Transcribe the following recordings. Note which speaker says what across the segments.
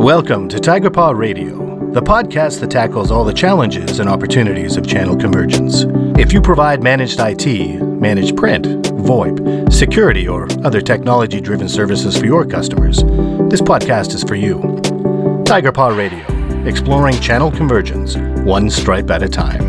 Speaker 1: Welcome to Tiger Paw Radio, the podcast that tackles all the challenges and opportunities of channel convergence. If you provide managed IT, managed print, VoIP, security, or other technology driven services for your customers, this podcast is for you. Tiger Paw Radio, exploring channel convergence, one stripe at a time.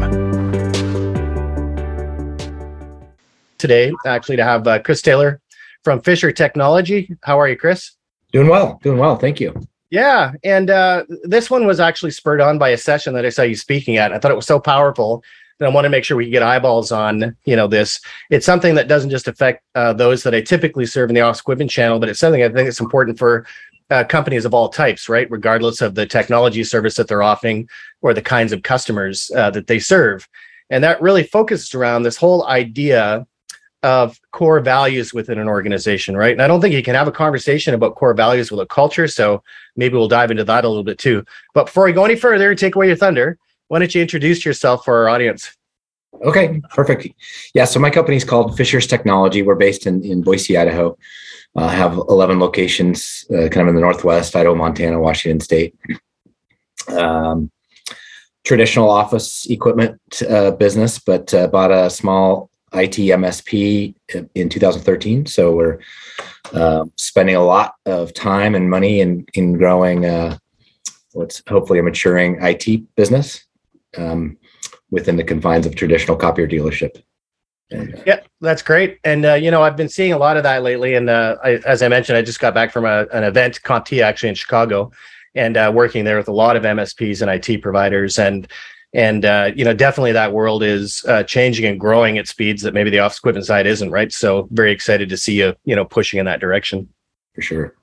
Speaker 1: Today, actually, to have uh, Chris Taylor from Fisher Technology. How are you, Chris?
Speaker 2: Doing well, doing well. Thank you.
Speaker 1: Yeah, and uh, this one was actually spurred on by a session that I saw you speaking at. I thought it was so powerful that I want to make sure we get eyeballs on. You know, this. It's something that doesn't just affect uh, those that I typically serve in the office equipment channel, but it's something I think it's important for uh, companies of all types, right? Regardless of the technology service that they're offering or the kinds of customers uh, that they serve. And that really focuses around this whole idea of core values within an organization, right? And I don't think you can have a conversation about core values with a culture. So maybe we'll dive into that a little bit too. But before we go any further take away your thunder, why don't you introduce yourself for our audience?
Speaker 2: Okay, perfect. Yeah, so my company is called Fisher's Technology. We're based in, in Boise, Idaho. I uh, have 11 locations uh, kind of in the Northwest, Idaho, Montana, Washington State. Um, traditional office equipment uh, business, but uh, bought a small IT MSP in 2013. So we're uh, spending a lot of time and money in in growing uh, what's hopefully a maturing IT business um, within the confines of traditional copier dealership.
Speaker 1: And, uh, yeah, that's great. And uh, you know, I've been seeing a lot of that lately. And uh, I, as I mentioned, I just got back from a, an event, CompTIA, actually in Chicago, and uh, working there with a lot of MSPs and IT providers. And and uh, you know definitely that world is uh, changing and growing at speeds that maybe the office equipment side isn't right? So very excited to see you you know pushing in that direction.
Speaker 2: For sure.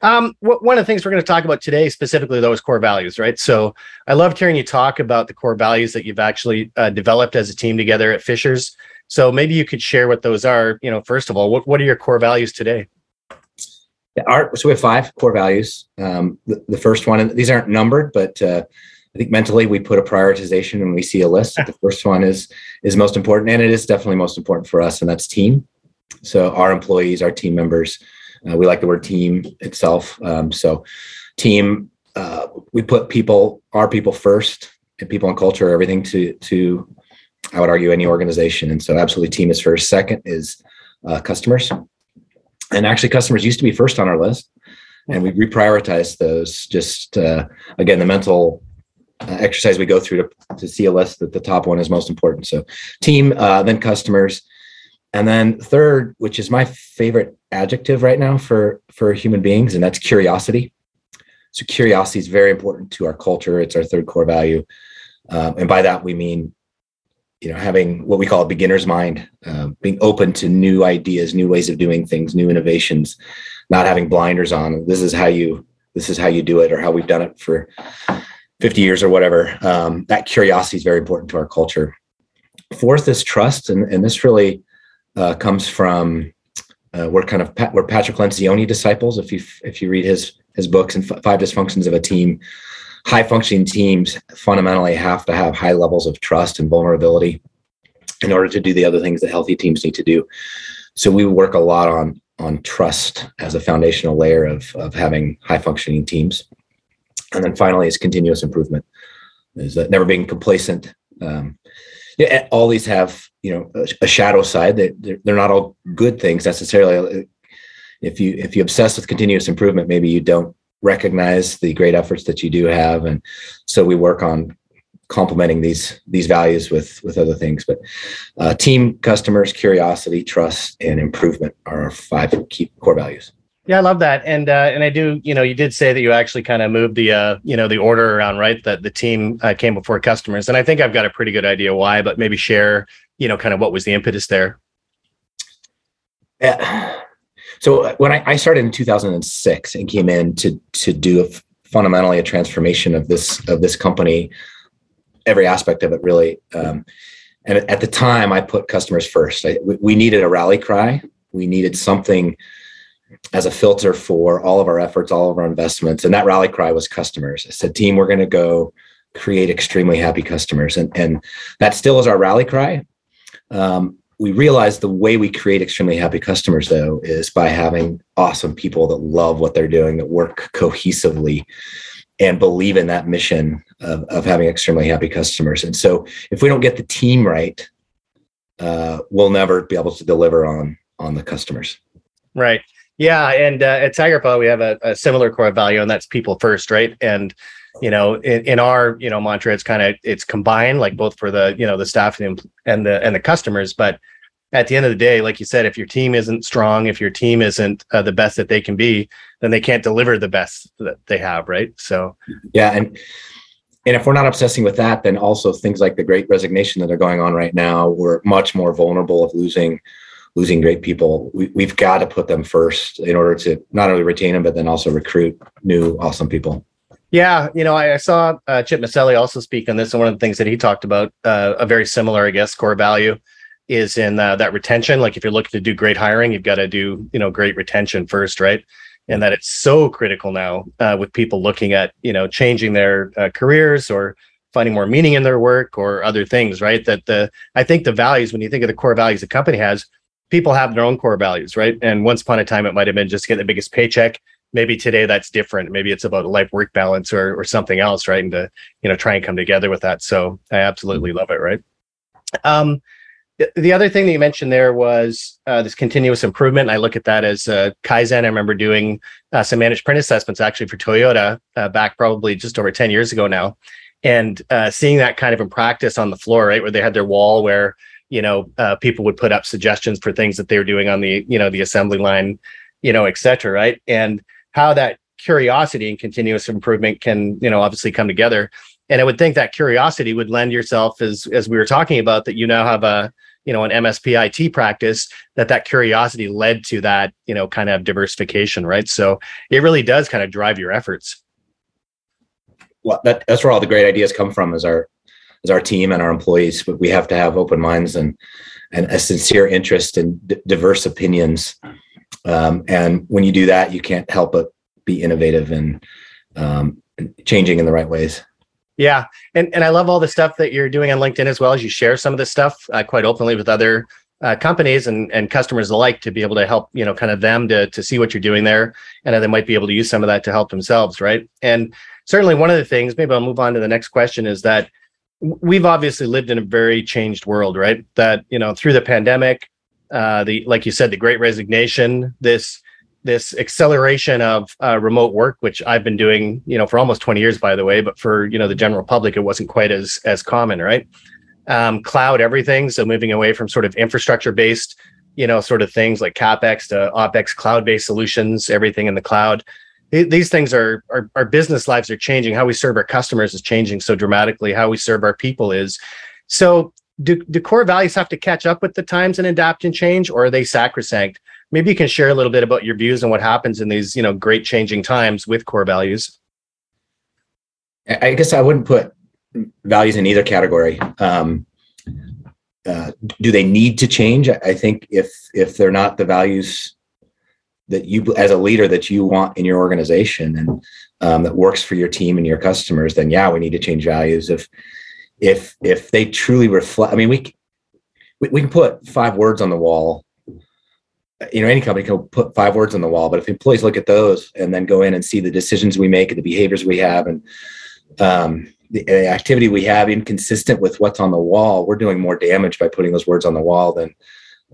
Speaker 1: Um, one of the things we're going to talk about today specifically those core values right? So i loved hearing you talk about the core values that you've actually uh, developed as a team together at fishers. So maybe you could share what those are. You know first of all what, what are your core values today?
Speaker 2: Yeah, our, so we have five core values. Um, the, the, first one and these aren't numbered but uh, I think mentally we put a prioritization when we see a list. The first one is is most important, and it is definitely most important for us, and that's team. So our employees, our team members, uh, we like the word team itself. Um, so team, uh, we put people, our people first, and people and culture, everything to to. I would argue any organization, and so absolutely team is first. Second is uh, customers, and actually customers used to be first on our list, and we reprioritized those. Just uh, again, the mental exercise we go through to, to see a list that the top one is most important. So team, uh, then customers, and then third, which is my favorite adjective right now for for human beings, and that's curiosity. So curiosity is very important to our culture. It's our third core value, um, and by that we mean, you know, having what we call a beginner's mind, uh, being open to new ideas, new ways of doing things, new innovations, not having blinders on. This is how you this is how you do it, or how we've done it for 50 years or whatever. Um, that curiosity is very important to our culture. Fourth is trust, and, and this really uh, comes from uh, we're kind of we're Patrick Lencioni disciples. If you if you read his his books and Five Dysfunctions of a Team, high functioning teams fundamentally have to have high levels of trust and vulnerability in order to do the other things that healthy teams need to do. So we work a lot on on trust as a foundational layer of of having high functioning teams and then finally is continuous improvement is that never being complacent. Um, yeah, all these have you know a, a shadow side that they're, they're, not all good things necessarily. If you if you obsess with continuous improvement maybe you don't recognize the great efforts that you do have. And so we work on complementing these these values with with other things. But uh, team customers curiosity trust and improvement are our five key core values
Speaker 1: yeah, I love that, and uh, and I do. You know, you did say that you actually kind of moved the uh, you know the order around, right? That the team uh, came before customers, and I think I've got a pretty good idea why. But maybe share, you know, kind of what was the impetus there.
Speaker 2: Yeah. So uh, when I, I started in 2006 and came in to to do a, fundamentally a transformation of this of this company, every aspect of it really. Um, and at the time, I put customers first. I, we needed a rally cry. We needed something as a filter for all of our efforts, all of our investments. And that rally cry was customers. I said, team, we're going to go create extremely happy customers. And, and that still is our rally cry. Um, we realize the way we create extremely happy customers though is by having awesome people that love what they're doing that work cohesively and believe in that mission of, of having extremely happy customers and so if we don't get the team right uh, we'll never be able to deliver on on the customers
Speaker 1: right yeah and uh, at tigerpaw we have a, a similar core value and that's people first right? And you know in, in our you know mantra it's kind of it's combined like both for the you know the staff and the, and the and the customers but at the end of the day like you said if your team isn't strong if your team isn't uh, the best that they can be then they can't deliver the best that they have right? So
Speaker 2: yeah and and if we're not obsessing with that then also things like the great resignation that are going on right now we're much more vulnerable of losing losing great people we, we've got to put them first in order to not only retain them but then also recruit new awesome people
Speaker 1: yeah, you know, I, I saw uh, Chip Maselli also speak on this, and one of the things that he talked about, uh, a very similar, I guess, core value is in uh, that retention. Like if you're looking to do great hiring, you've got to do you know great retention first, right? And that it's so critical now uh, with people looking at you know changing their uh, careers or finding more meaning in their work or other things, right? That the I think the values when you think of the core values a company has, people have their own core values, right? And once upon a time, it might have been just get the biggest paycheck maybe today that's different maybe it's about life work balance or, or something else right and to you know try and come together with that so i absolutely love it right um, the other thing that you mentioned there was uh, this continuous improvement. I look at that as uh, Kaizen. I remember doing uh, some managed print assessments actually for Toyota uh, back probably just over 10 years ago now. And uh, seeing that kind of in practice on the floor, right, where they had their wall where, you know, uh, people would put up suggestions for things that they were doing on the, you know, the assembly line, you know, et cetera, right? And how that curiosity and continuous improvement can you know obviously come together. And i would think that curiosity would lend yourself as as we were talking about that you now have a you know an MSP IT practice that that curiosity led to that you know kind of diversification right? So it really does kind of drive your efforts.
Speaker 2: Well that, that's where all the great ideas come from is our is our team and our employees but we have to have open minds and and a sincere interest in d- diverse opinions um, and when you do that, you can't help but be innovative and um, changing in the right ways.
Speaker 1: Yeah, and and I love all the stuff that you're doing on LinkedIn as well as you share some of this stuff uh, quite openly with other uh, companies and and customers alike to be able to help you know kind of them to to see what you're doing there, and they might be able to use some of that to help themselves, right? And certainly one of the things, maybe I'll move on to the next question, is that we've obviously lived in a very changed world, right? That you know through the pandemic, uh, the like you said, the Great Resignation, this this acceleration of uh, remote work, which I've been doing, you know, for almost 20 years, by the way, but for you know the general public, it wasn't quite as as common, right? Um, cloud everything, so moving away from sort of infrastructure based, you know, sort of things like capex to opex, cloud based solutions, everything in the cloud. These things are our, business lives are changing. How we serve our customers is changing so dramatically. How we serve our people is. So do, do core values have to catch up with the times and adapt and change or are they sacrosanct maybe you can share a little bit about your views and what happens in these you know great changing times with core values
Speaker 2: i guess i wouldn't put values in either category um, uh, do they need to change i think if if they're not the values that you as a leader that you want in your organization and um, that works for your team and your customers then yeah we need to change values. If if if they truly reflect i mean we, we we can put five words on the wall. You know any company can put five words on the wall but if employees look at those and then go in and see the decisions we make and the behaviors we have and um, the, activity we have inconsistent with what's on the wall we're doing more damage by putting those words on the wall than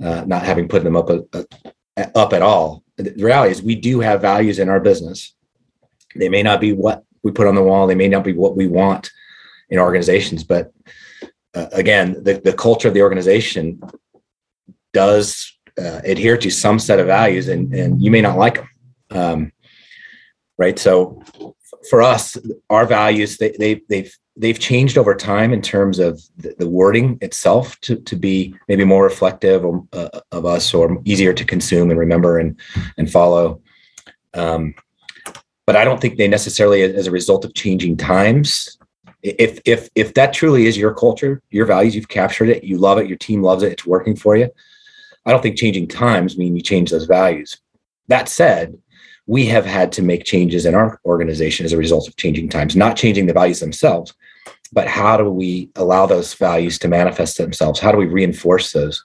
Speaker 2: uh, not having put them up a, a, up at all the reality is we do have values in our business they may not be what we put on the wall they may not be what we want in organizations. But uh, again, the, the culture of the organization does uh, adhere to some set of values, and, and you may not like them. Um, right. So for us, our values, they, they, they've, they've changed over time in terms of the, the wording itself to, to be maybe more reflective of, uh, of us or easier to consume and remember and, and follow. Um, but I don't think they necessarily, as a result of changing times, if if if that truly is your culture your values you've captured it you love it your team loves it it's working for you i don't think changing times mean you change those values that said we have had to make changes in our organization as a result of changing times not changing the values themselves but how do we allow those values to manifest themselves? How do we reinforce those?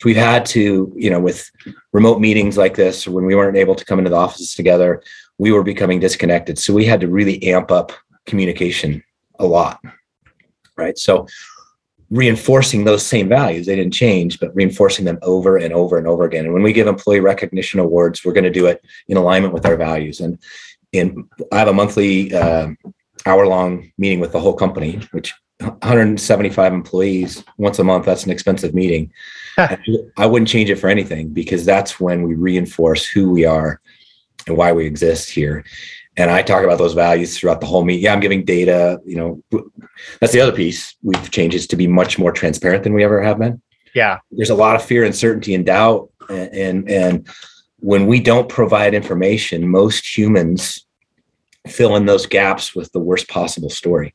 Speaker 2: So we've had to, you know, with remote meetings like this, when we weren't able to come into the offices together, we were becoming disconnected. So we had to really amp up communication a lot. Right. So reinforcing those same values, they didn't change, but reinforcing them over and over and over again. And when we give employee recognition awards, we're going to do it in alignment with our values. And in I have a monthly uh, hour long meeting with the whole company, which 175 employees once a month. That's an expensive meeting. I wouldn't change it for anything because that's when we reinforce who we are and why we exist here. And I talk about those values throughout the whole meeting. Yeah, I'm giving data. You know, that's the other piece we've changed is to be much more transparent than we ever have been.
Speaker 1: Yeah,
Speaker 2: there's a lot of fear, and uncertainty, and doubt, and and, and when we don't provide information, most humans fill in those gaps with the worst possible story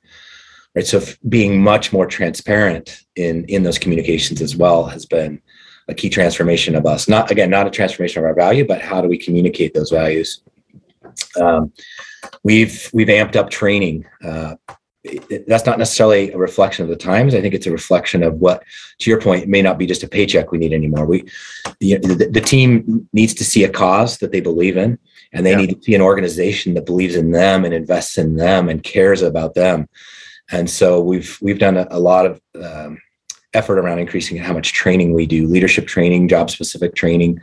Speaker 2: right so being much more transparent in in those communications as well has been a key transformation of us not again not a transformation of our value but how do we communicate those values um, we've we've amped up training uh, that's not necessarily a reflection of the times. I think it's a reflection of what, to your point, may not be just a paycheck we need anymore. We, the, the, the team needs to see a cause that they believe in, and they yeah. need to see an organization that believes in them and invests in them and cares about them. And so we've we've done a, a lot of um, effort around increasing how much training we do, leadership training, job specific training,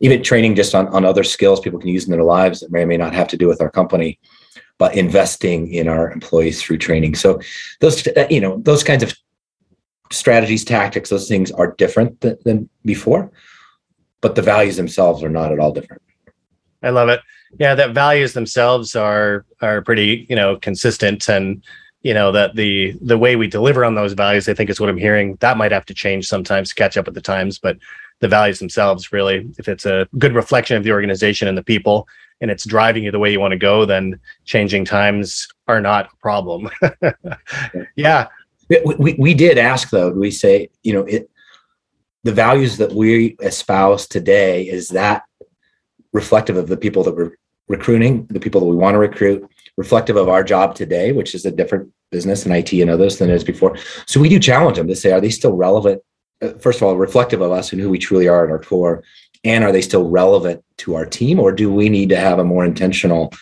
Speaker 2: even training just on, on other skills people can use in their lives that may or may not have to do with our company but investing in our employees through training. So those uh, you know those kinds of strategies, tactics, those things are different than, than before, but the values themselves are not at all different.
Speaker 1: I love it. Yeah, that values themselves are are pretty you know consistent and you know that the the way we deliver on those values i think is what i'm hearing that might have to change sometimes to catch up with the times but the values themselves really if it's a good reflection of the organization and the people and it's driving you the way you want to go, then changing times are not a problem. yeah.
Speaker 2: We, we, we did ask though, we say, you know, it, the values that we espouse today, is that reflective of the people that we're recruiting, the people that we want to recruit, reflective of our job today, which is a different business in IT and others than it is before. So we do challenge them to say, are they still relevant? Uh, first of all, reflective of us and who we truly are at our core, and are they still relevant to our team or do we need to have a more intentional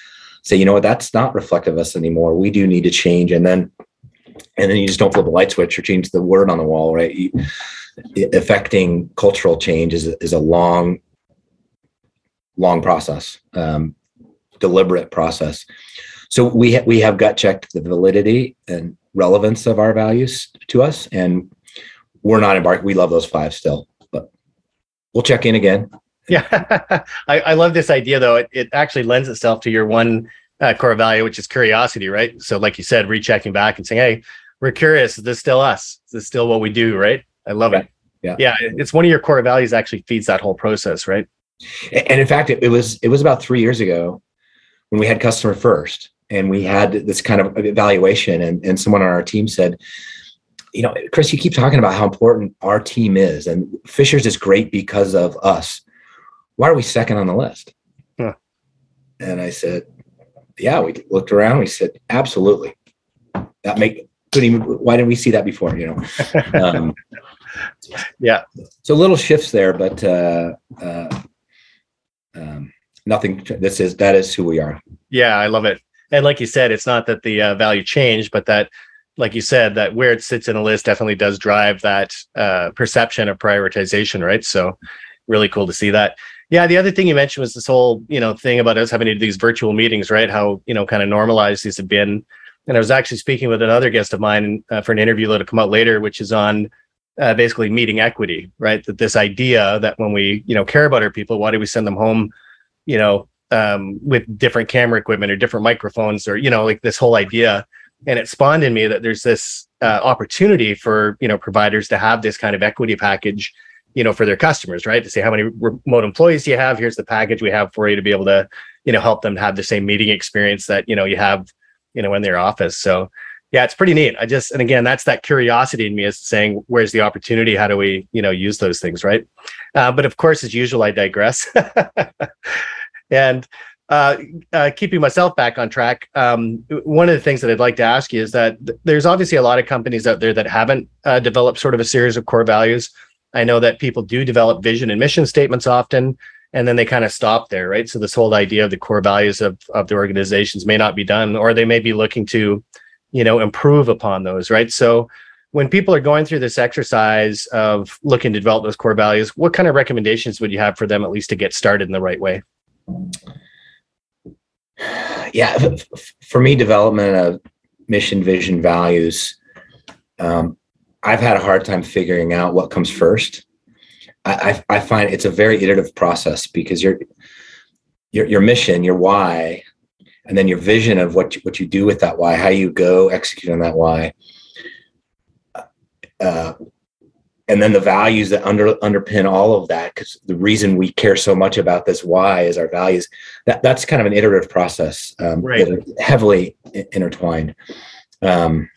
Speaker 2: say you know what that's not reflective of us anymore we do need to change and then and then you just don't flip a light switch or change the word on the wall right affecting cultural change is, is a long long process um, deliberate process so we ha- we have gut checked the validity and relevance of our values to us and we're not embarked we love those five still but we'll check in again.
Speaker 1: Yeah, I, I, love this idea though. It, it actually lends itself to your one uh, core value, which is curiosity, right? So, like you said, rechecking back and saying, "Hey, we're curious. Is this still us? Is this still what we do?" Right? I love
Speaker 2: yeah.
Speaker 1: it.
Speaker 2: Yeah,
Speaker 1: yeah. It's one of your core values. Actually, feeds that whole process, right?
Speaker 2: And in fact, it, it was it was about three years ago when we had customer first, and we had this kind of evaluation, and and someone on our team said you know, Chris, you keep talking about how important our team is, and Fishers is great because of us. Why are we second on the list? Huh. And I said, Yeah, we looked around. We said, Absolutely. That make couldn't even. Why didn't we see that before? You know. Um,
Speaker 1: yeah.
Speaker 2: So little shifts there, but uh, uh, um, nothing. This is that is who we are.
Speaker 1: Yeah, I love it. And like you said, it's not that the uh, value changed, but that like you said, that where it sits in a list definitely does drive that uh, perception of prioritization, right? So, really cool to see that. Yeah, the other thing you mentioned was this whole you know thing about us having to do these virtual meetings, right? How you know kind of normalized these have been. And I was actually speaking with another guest of mine uh, for an interview that'll come out later, which is on uh, basically meeting equity, right? That this idea that when we you know care about our people, why do we send them home, you know, um, with different camera equipment or different microphones or you know like this whole idea. And it spawned in me that there's this uh, opportunity for you know providers to have this kind of equity package you know for their customers right? To say how many remote employees do you have? Here's the package we have for you to be able to you know help them have the same meeting experience that you know you have you know in their office. So yeah it's pretty neat i just and again that's that curiosity in me is saying where's the opportunity how do we you know use those things right uh, but of course as usual i digress and uh, uh, keeping myself back on track, um, one of the things that I'd like to ask you is that th- there's obviously a lot of companies out there that haven't uh, developed sort of a series of core values. I know that people do develop vision and mission statements often, and then they kind of stop there, right? So this whole idea of the core values of of the organizations may not be done, or they may be looking to, you know, improve upon those, right? So when people are going through this exercise of looking to develop those core values, what kind of recommendations would you have for them at least to get started in the right way?
Speaker 2: yeah, for me, development of mission, vision, values. Um, I've had a hard time figuring out what comes first. I, I, find it's a very iterative process because your your your mission, your why, and then your vision of what you, what you do with that why, how you go execute on that why. Uh, and then the values that under underpin all of that because the reason we care so much about this why is our values that that's kind of an iterative process um, right. heavily intertwined um,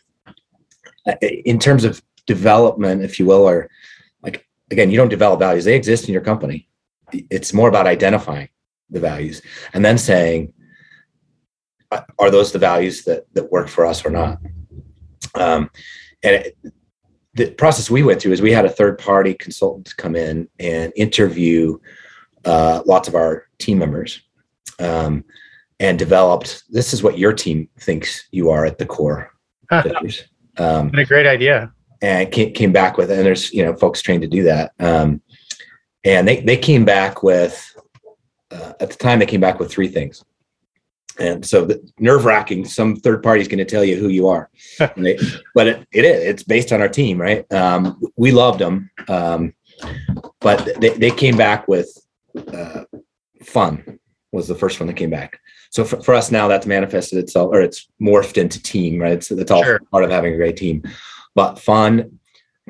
Speaker 2: in terms of development if you will or like again you don't develop values they exist in your company it's more about identifying the values and then saying are those the values that that work for us or not? Um, and it, the process we went through is we had a third party consultant come in and interview uh, lots of our team members um, and developed this is what your team thinks you are at the core
Speaker 1: um, a great idea.
Speaker 2: and came, came back with and there's you know folks trained to do that. Um, and they, they came back with uh, at the time they came back with three things and so nerve wracking some third party is going to tell you who you are. Right? but it, it is it's based on our team right? Um, we loved them um, but they, they came back with uh, fun was the first one that came back. So for, for us now that's manifested itself or it's morphed into team right? It's, it's all sure. part of having a great team. But fun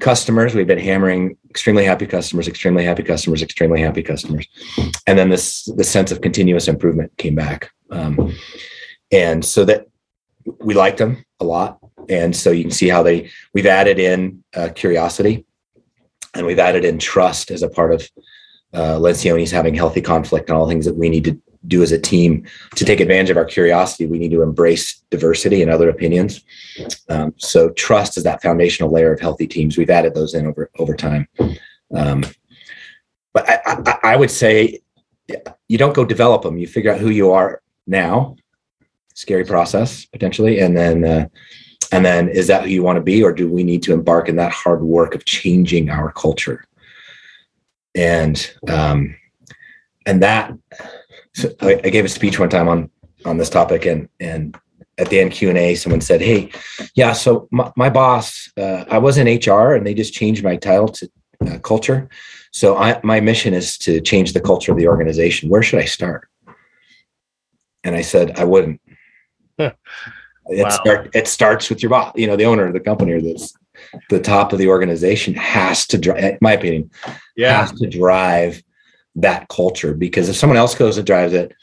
Speaker 2: customers we've been hammering extremely happy customers extremely happy customers extremely happy customers. And then this the sense of continuous improvement came back um, and so that we liked them a lot. And so you can see how they we've added in uh, curiosity and we've added in trust as a part of uh, Lencioni's having healthy conflict and all things that we need to do as a team to take advantage of our curiosity. We need to embrace diversity and other opinions. Um, so trust is that foundational layer of healthy teams. We've added those in over over time. Um, but I, I, I, would say you don't go develop them. You figure out who you are now scary process potentially and then uh, and then is that who you want to be or do we need to embark in that hard work of changing our culture and um, and that so I, I, gave a speech one time on on this topic, and and at the end Q and A, someone said, "Hey, yeah, so my, my boss, uh, I was in HR, and they just changed my title to uh, culture. So I, my mission is to change the culture of the organization. Where should I start?" And I said, "I wouldn't." It, wow. start, it starts with your boss, you know, the owner of the company or this the top of the organization has to drive, in my opinion, yeah. has to drive that culture because if someone else goes and drives it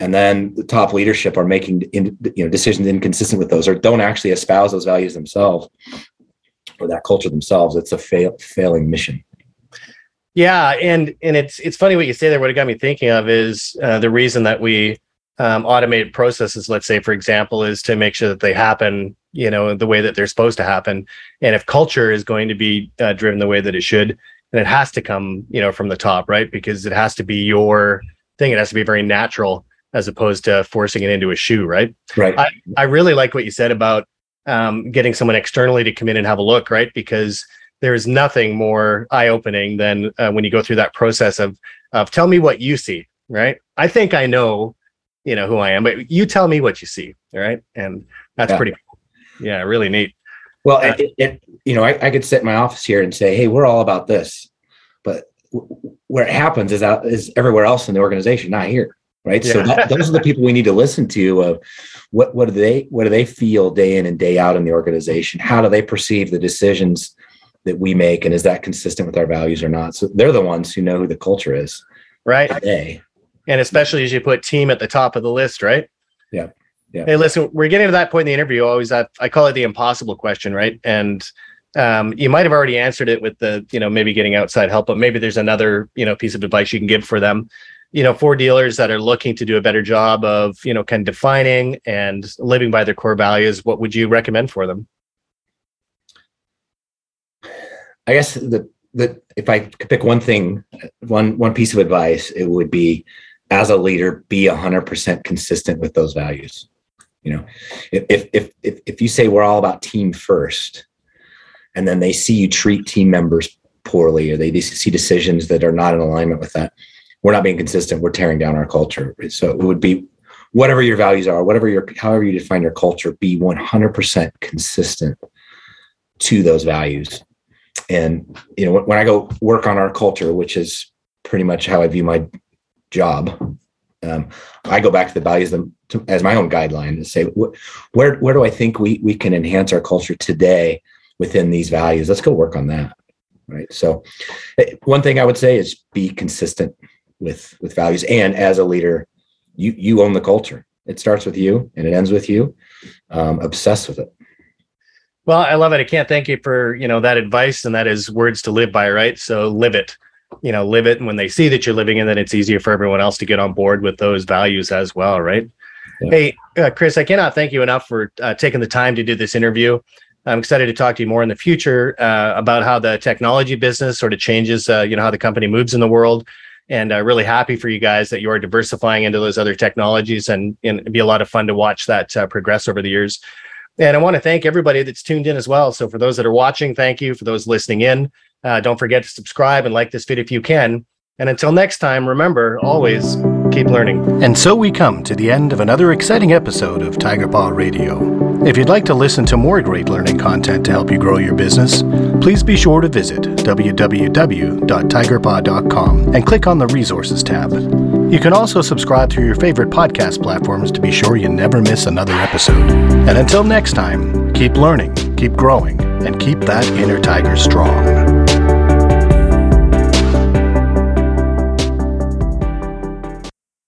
Speaker 2: and then the top leadership are making in, you know decisions inconsistent with those or don't actually espouse those values themselves or that culture themselves it's a fail, failing mission
Speaker 1: yeah and and it's it's funny what you say there what it got me thinking of is uh, the reason that we um, automate processes let's say for example is to make sure that they happen you know the way that they're supposed to happen. And if culture is going to be uh, driven the way that it should and it has to come you know from the top right? Because it has to be your thing. It has to be very natural as opposed to forcing it into a shoe right?
Speaker 2: Right.
Speaker 1: I, I really like what you said about um, getting someone externally to come in and have a look right? Because there's nothing more eye-opening than uh, when you go through that process of of tell me what you see right? I think i know you know who i am but you tell me what you see right? and that's yeah. pretty cool yeah really neat
Speaker 2: well, uh, it, it, you know, I, I, could sit in my office here and say, "Hey, we're all about this," but w- where it happens is out is everywhere else in the organization, not here, right? Yeah. So that, those are the people we need to listen to. Of what what do they what do they feel day in and day out in the organization? How do they perceive the decisions that we make, and is that consistent with our values or not? So they're the ones who know who the culture is,
Speaker 1: right? Today, and especially as you put team at the top of the list, right?
Speaker 2: Yeah. Yeah.
Speaker 1: Hey, listen, we're getting to that point in the interview. Always, I, I call it the impossible question, right? And um, you might have already answered it with the, you know, maybe getting outside help, but maybe there's another, you know, piece of advice you can give for them. you know, for dealers that are looking to do a better job of, you know, kind of defining and living by their core values, what would you recommend for them?
Speaker 2: I guess the the if I could pick one thing, one one piece of advice, it would be as a leader, be hundred percent consistent with those values. You know, if if if if you say we're all about team first, and then they see you treat team members poorly, or they see decisions that are not in alignment with that, we're not being consistent. We're tearing down our culture. So it would be whatever your values are, whatever your however you define your culture, be one hundred percent consistent to those values and you know when i go work on our culture which is pretty much how i view my job um, i go back to the values to, as my own guideline and say wh- where where do i think we we can enhance our culture today within these values let's go work on that right so eh, one thing i would say is be consistent with with values and as a leader you you own the culture it starts with you and it ends with you um, obsessed with it
Speaker 1: well, I love it. I can't thank you for, you know, that advice and that is words to live by, right? So live it. You know, live it and when they see that you're living it, then it's easier for everyone else to get on board with those values as well, right? Yeah. Hey, uh, Chris, I cannot thank you enough for uh, taking the time to do this interview. I'm excited to talk to you more in the future uh, about how the technology business sort of changes, uh, you know, how the company moves in the world. And uh, really happy for you guys that you are diversifying into those other technologies, and, and it'd be a lot of fun to watch that uh, progress over the years. And I want to thank everybody that's tuned in as well. So for those that are watching, thank you. For those listening in, uh, don't forget to subscribe and like this video if you can. And until next time, remember always keep learning. And so we come to the end of another exciting episode of Tiger Paw Radio. If you'd like to listen to more great learning content to help you grow your business, please be sure to visit www.tigerpaw.com and click on the Resources tab. You can also subscribe through your favorite podcast platforms to be sure you never miss another episode. And until next time, keep learning, keep growing, and keep that inner tiger strong.